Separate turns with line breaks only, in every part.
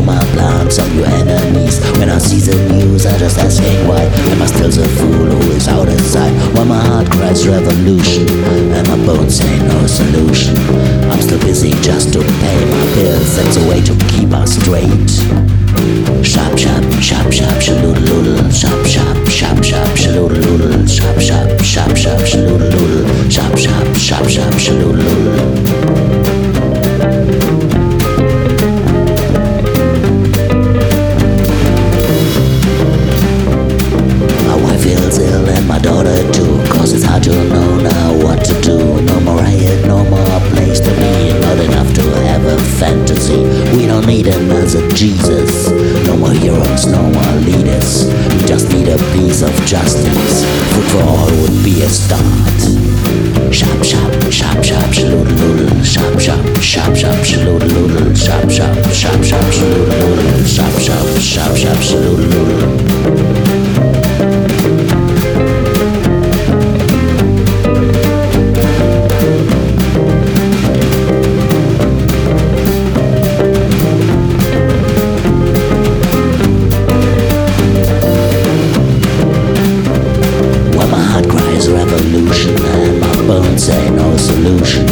kill my plans are your enemies. When I see the news I just ask hey why Am I still the fool who is out inside? While my heart cries revolution And my bones say no solution. I'm still busy just to pay my bills. That's a way to keep us straight. Shop, shop, shop, shop, shaloodle, loodle Shop, shop, shop, shop, shaloodle, loodle Shop, shop, shop, shop, shaloodle, loodle Shop, shop, shop, shop, shaloodle, loodle be a start Shop, shop, shop, shop, shaloodle loodle Shop, shop, shop, shop, shaloodle loodle Shop, shop, shop, shop, shaloodle loodle Shop, shop, shop, shop, shaloodle loodle my say no solution,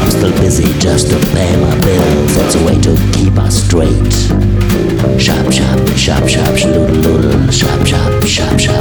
I'm still busy just to pay my bills. That's a way to keep us straight. Shop, shop, shop, shop, shaloodle loodle, shop, shop, shop, shop, shop, shop, shop, shop,